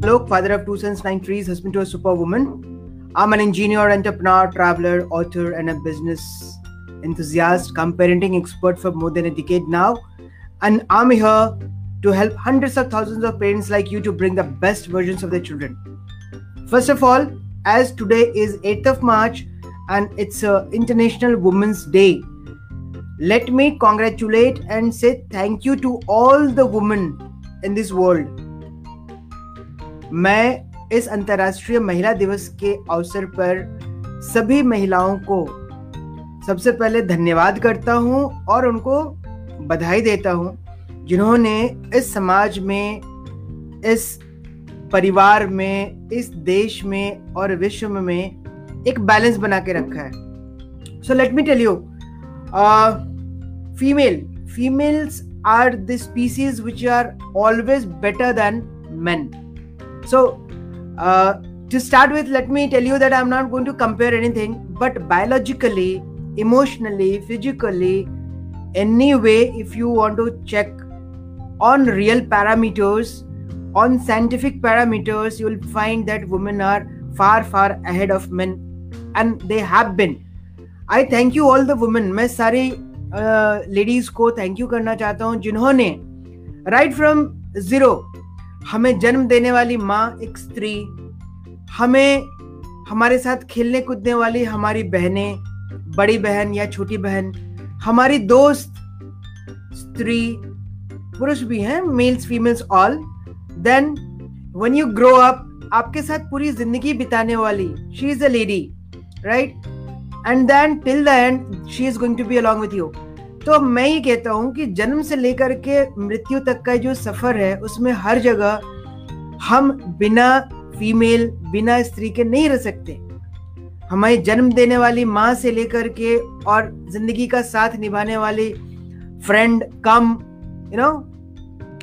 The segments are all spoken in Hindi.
Alok, father of two sons, nine trees, husband to a superwoman. I'm an engineer, entrepreneur, traveler, author, and a business enthusiast, come parenting expert for more than a decade now. And I'm here to help hundreds of thousands of parents like you to bring the best versions of their children. First of all, as today is 8th of March and it's a International Women's Day, let me congratulate and say thank you to all the women in this world मैं इस अंतर्राष्ट्रीय महिला दिवस के अवसर पर सभी महिलाओं को सबसे पहले धन्यवाद करता हूँ और उनको बधाई देता हूँ, जिन्होंने इस समाज में, इस परिवार में, इस देश में और विश्व में एक बैलेंस बना के रखा है। So let me tell you female females are the species which are always better than men. So, uh, to start with, let me tell you that I'm not going to compare anything, but biologically, emotionally, physically, any way, if you want to check on real parameters, on scientific parameters, you will find that women are far, far ahead of men, and they have been. I thank you all the women मैं सारी लेडीज uh, को थैंक यू करना चाहता हूँ जिन्होंने राइट फ्रॉम जीरो हमें जन्म देने वाली माँ एक स्त्री, हमें हमारे साथ खेलने कूदने वाली हमारी बहनें, बड़ी बहन या छोटी बहन, हमारी दोस्त, स्त्री, पुरुष भी हैं males females all then when you grow up आपके साथ पूरी ज़िंदगी बिताने वाली she is a lady right and then till the end she is going to be along with you तो मैं ये कहता हूँ कि जन्म से लेकर के मृत्यु तक का जो सफ़र है, उसमें हर जगह हम बिना फीमेल, बिना स्त्री के नहीं रह सकते। हमारी जन्म देने वाली माँ से लेकर के और ज़िंदगी का साथ निभाने वाली friend come you know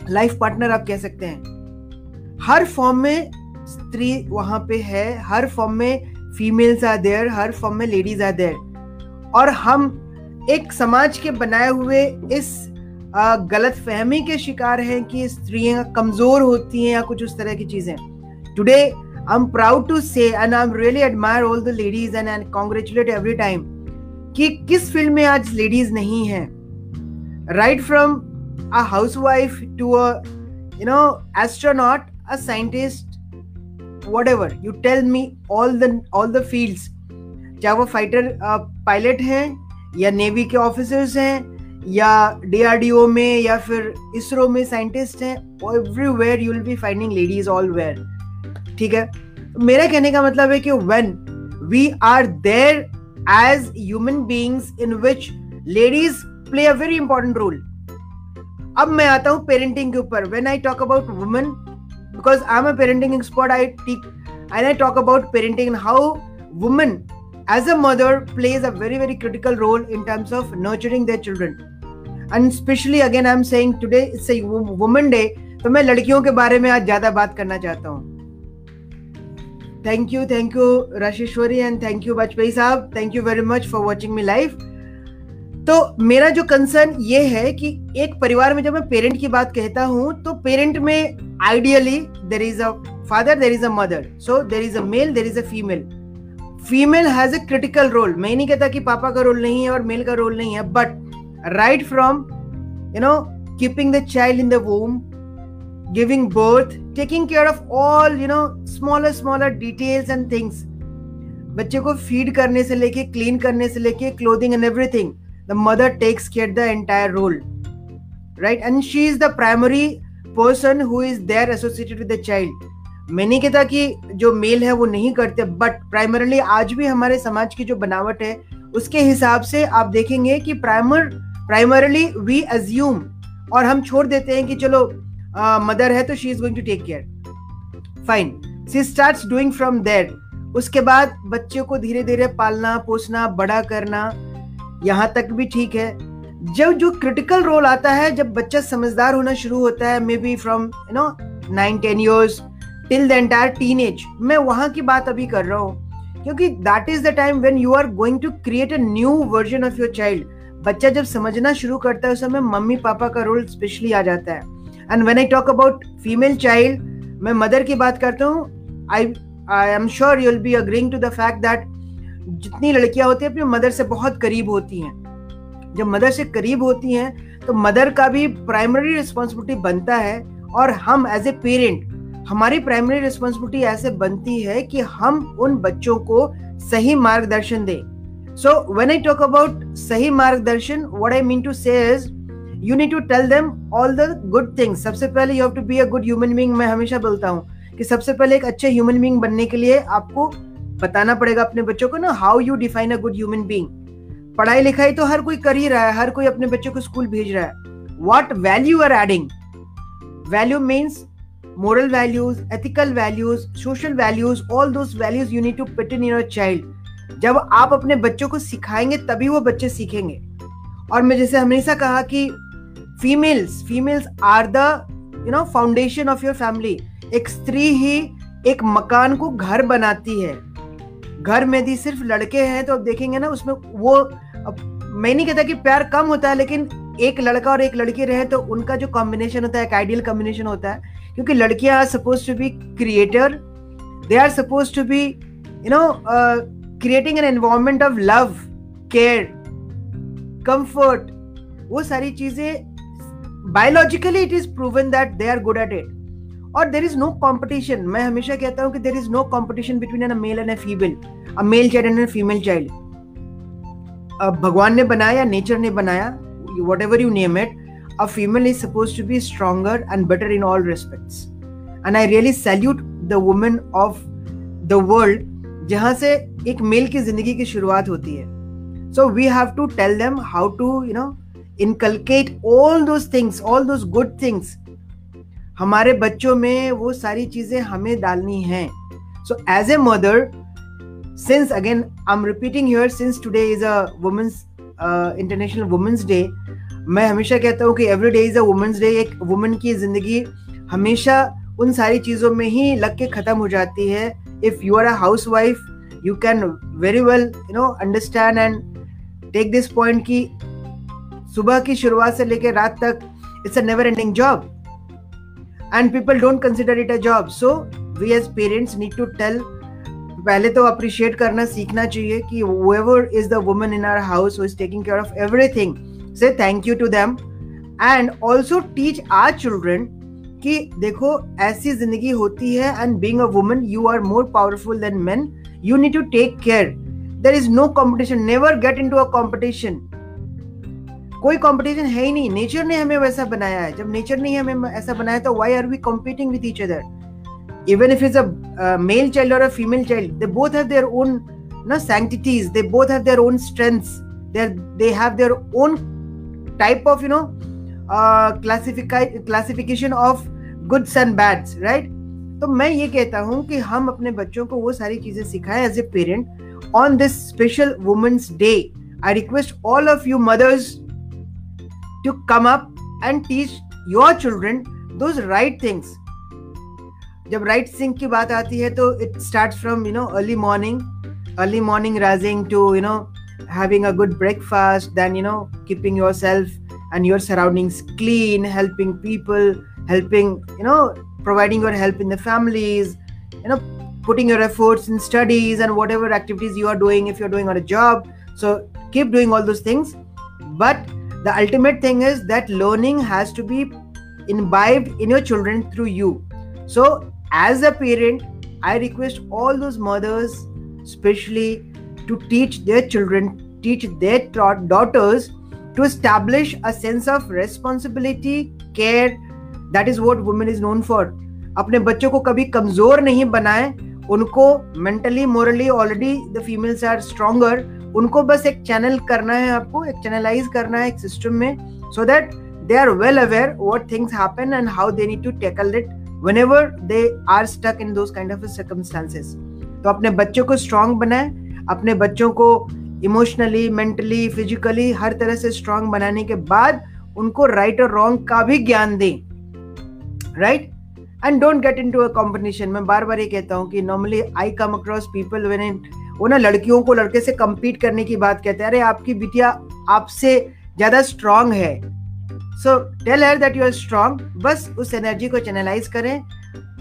life partner आप कह सकते हैं। हर फॉर्म में स्त्री वहाँ पे है, हर फॉर्म में फीमेल्स आर देयर हर फॉर्म में लेडीज़ आर देयर और हम एक समाज के बनाए हुए इस गलत फहमी के शिकार हैं कि स्त्रियाँ कमज़ोर होती हैं या कुछ उस तरह की चीज़ें। Today I am proud to say and I am really admire all the ladies and and congratulate every time कि किस फ़ील्ड में आज लेडीज़ नहीं है। Right from a housewife to a you know astronaut a scientist whatever, you tell me all the all the fields चाहे वो फाइटर पायलट हैं या नेवी के ऑफिसर्स हैं, या डीआरडीओ में, या फिर इसरो में साइंटिस्ट हैं everywhere you will be finding ladies all where ठीक है? मेरा कहने का मतलब है कि when we are there as human beings in which ladies play a very important role अब मैं आता हूँ पेरेंटिंग के ऊपर. When I talk about women because I am a parenting expert I teach and I talk about parenting how women as a mother plays a very very critical role in terms of nurturing their children. And especially again, i'm saying today, it's a woman day. तो मैं लड़कियों के बारे में आज ज़्यादा बात करना चाहता हूँ। Thank you thank you Rasheshwari and thank you Vajpayee साहब. Thank you very much for watching me live तो मेरा जो कंसर्न ये है कि एक परिवार में जब मैं पेरेंट की बात कहता हूँ तो पेरेंट में ideally there is a father there is a mother so there is a male there is a female female has a critical role मैं नहीं कहता कि पापा का रोल नहीं है और मेल का रोल नहीं है but right from you know keeping the child in the womb giving birth taking care of all you know smaller smaller details and things बच्चे को फ़ीड करने से लेके क्लीन करने से लेके clothing and everything the mother takes care the entire role right and she is the primary person who is there associated with the child. मैं नहीं कहता कि जो मेल है वो नहीं करते बट प्राइमरली आज भी हमारे समाज की जो बनावट है उसके हिसाब से आप देखेंगे कि प्राइमर प्राइमरली वी अज्यूम और हम छोड़ देते हैं कि चलो मदर uh, है तो she is going to take care fine see start doing from there उसके बाद बच्चे को धीरे धीरे पालना पोसना बड़ा करना यहाँ तक भी ठीक है। जब जो क्रिटिकल रोल आता है जब बच्चा समझदार होना शुरू होता है maybe from you know nine ten years till the entire teen age मैं वहाँ की बात अभी कर रहा हूँ। क्योंकि that is the time when you are going to create a new version of your child बच्चा जब समझना शुरू करता है, उस समय मम्मी पापा का रोल स्पेशली आ जाता है। And when I talk about female child मैं मदर की बात करता हूँ I I am sure you'll be agreeing to the fact that जितनी लड़कियाँ होती हैं, अपनी मदर से बहुत करीब होती हैं। जब मदर से करीब होती हैं तो मदर का भी प्राइमरी रिस्पॉन्सिबिलिटी बनता है, और हम एज ए पेरेंट हमारी प्राइमरी रिस्पॉन्सिबिलिटी ऐसे बनती है कि हम उन बच्चों को सही मार्गदर्शन दें। So when I talk about सही मार्गदर्शन what I mean to say you need to tell them all the good things सबसे पहले you have to be a good human being मैं हमेशा बोलता हूँ कि सबसे पहले एक अच्छे ह्यूमन बीइंग बनने के लिए आपको बताना पड़ेगा अपने बच्चों को ना how you define a good human being पढ़ाई लिखाई तो हर कोई कर ही रहा है, हर कोई अपने बच्चों को स्कूल भेज रहा है। What value are adding value means moral values, ethical values, social values, all those values you need to put in your child. जब आप अपने बच्चों को सिखाएँगे, तभी वो बच्चे सीखेंगे। और मैं जैसे हमेशा कहा कि females females are the you know foundation of your family एक स्त्री ही एक मकान को घर बनाती है। घर में यदि सिर्फ़ लड़के हैं तो अब देखेंगे ना, उसमें वो मैं नहीं कहता कि प्यार कम होता है, लेकिन एक लड़का और एक लड़की रहे तो उनका जो कॉम्बिनेशन होता है, एक आइडियल कॉम्बिनेशन होता है, क्योंकि लड़कियाँ are suppose to be creator they are suppose to be you know creating an environment of love care comfort वो सारी चीज़ें biologically it is proven that they are good at it और देर इज़ नो कॉम्पिटिशन मैं हमेशा कहता हूँ कि there is no competition between a male and a female a male child and a female child भगवान ने बनाया नेचर ने बनाया whatever you name it a female is supposed to be stronger and better in all respects. And I really salute the women of the world, जहाँ से एक मेल की ज़िंदगी की शुरुआत होती है। So we have to tell them how to you know inculcate all those things all those good things हमारे बच्चों में वो सारी चीज़ें हमें डालनी हैं। So as a mother since again I am repeating here since today is a women's international women's day मैं हमेशा कहता हूँ कि every day is a women's day एक वुमेन की ज़िंदगी हमेशा उन सारी चीज़ों में ही लग के ख़त्म हो जाती है। If you are a housewife you can very well you know understand and take this point कि सुबह की शुरुआत से लेकर रात तक it's a never ending job and people don't consider it a job so we as parents need to tell पहले तो अप्रिशिएट करना, सीखना चाहिए कि whoever is the woman in our house who is taking care of everything से thank you to them and also teach our children कि देखो, ऐसी ज़िंदगी होती है and being a woman you are more powerful than man you need to take care there is no competition never get in to a competition कोई कंपटीशन है ही नहीं. नेचर ने हमें वैसा बनाया है. जब नेचर ने हमें ऐसा बनाया तो why are we competing with each other even if is a male child और a female child they both have their own no sanctities. They both have their own strengths. They they have their own type of you know uh, classification of goods and bads right? तो मैं ये कहता हूँ कि हम अपने बच्चों को वो सारी चीज़ें सिखाएँ as a parent on this special women's day I request all of you mothers to come up and teach your children those right things जब राइट थिंग की बात आती है तो it start from you know early morning early morning rising to you know having a good breakfast then you know keeping yourself and your surroundings clean helping people helping you know providing your help in the families you know putting your efforts in studies and whatever activities you are doing if you're doing on a job so keep doing all those things but the ultimate thing is that learning has to be imbibed in your children through you So as a parent i request all those mothers especially to teach their children, teach their daughters to establish a sense of responsibility, care. That is what women is known for. अपने बच्चों को कभी कमज़ोर नहीं बनाए उनको mentally morally already the females are stronger उनको बस एक चैनल करना है आपको एक चैनलाइज करना है एक सिस्टम में so that they are well aware what things happen and how they need to tackle it whenever they are stuck in those kind of circumstances तो अपने बच्चों को स्ट्रांग बनाए, अपने बच्चों को इमोशनली मेंटली फिजिकली हर तरह से स्ट्रांग बनाने के बाद उनको राइट और रॉन्ग का भी ज्ञान दें right and don't get in to a competition मैं बार बार ये कहता हूँ कि normally I come across people when इन वो ना लड़कियों को लड़के से कम्पीट करने की बात कहते हैं। अरे, आपकी बिटिया आपसे ज़्यादा स्ट्रांग है। So tell her that you are strong बस उस एनर्जी को चैनलाइज करें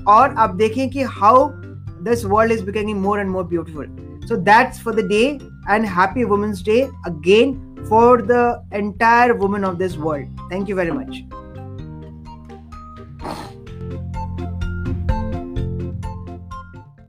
और आप देखें कि how this world is becoming more and more beautiful so that's for the day and happy women's day again for the entire women of this world thank you very much